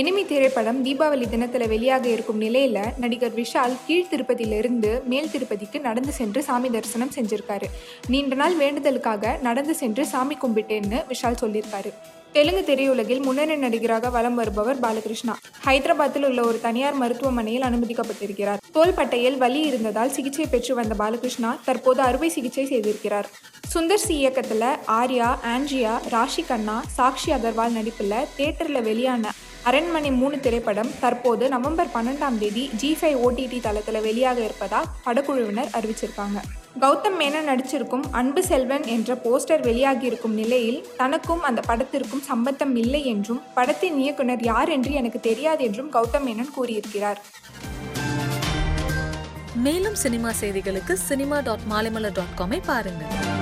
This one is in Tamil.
எனிமி திரைப்படம் தீபாவளி தினத்தில் வெளியாக இருக்கும் நிலையில நடிகர் விஷால் கீழ் திருப்பதியிலிருந்து மேல் திருப்பதிக்கு நடந்து சென்று சாமி தரிசனம் செஞ்சிருக்காரு. நீண்ட நாள் வேண்டுதலுக்காக நடந்து சென்று சாமி கும்பிட்டேன்னு விஷால் சொல்லியிருக்காரு தெலுங்கு திரையுலகில் முன்னணி நடிகராக வலம் வருபவர் பாலகிருஷ்ணா. ஹைதராபாத்தில் உள்ள ஒரு தனியார் மருத்துவமனையில் அனுமதிக்கப்பட்டிருக்கிறார். தோள்பட்டையில் வலி இருந்ததால் சிகிச்சை பெற்று வந்த பாலகிருஷ்ணா தற்போது அறுவை சிகிச்சை செய்திருக்கிறார். சுந்தர் சி இயக்கத்தில் ஆர்யா ஆன்ஜியா ராஷி கண்ணா சாக்ஷி அகர்வால் நடிப்பில் தியேட்டரில் வெளியான அரண்மனை மூணு திரைப்படம் தற்போது நவம்பர் பன்னெண்டாம் தேதி ஜி ஃபைவ் ஓடிடி தளத்தில் வெளியாக இருப்பதா படக்குழுவினர் அறிவிச்சிருக்காங்க. கௌதம் மேனன் நடிச்சிருக்கும் அன்பு செல்வன் என்ற போஸ்டர் வெளியாகியிருக்கும் நிலையில் தனக்கும் அந்த படத்திற்கும் சம்பந்தம் இல்லை என்றும் படத்தின் இயக்குனர் யார் என்று எனக்கு தெரியாது என்றும் கௌதம் மேனன் கூறியிருக்கிறார். மேலும் சினிமா செய்திகளுக்கு சினிமா டாட் மாலைமலர் டாட் காமை பாருங்கள்.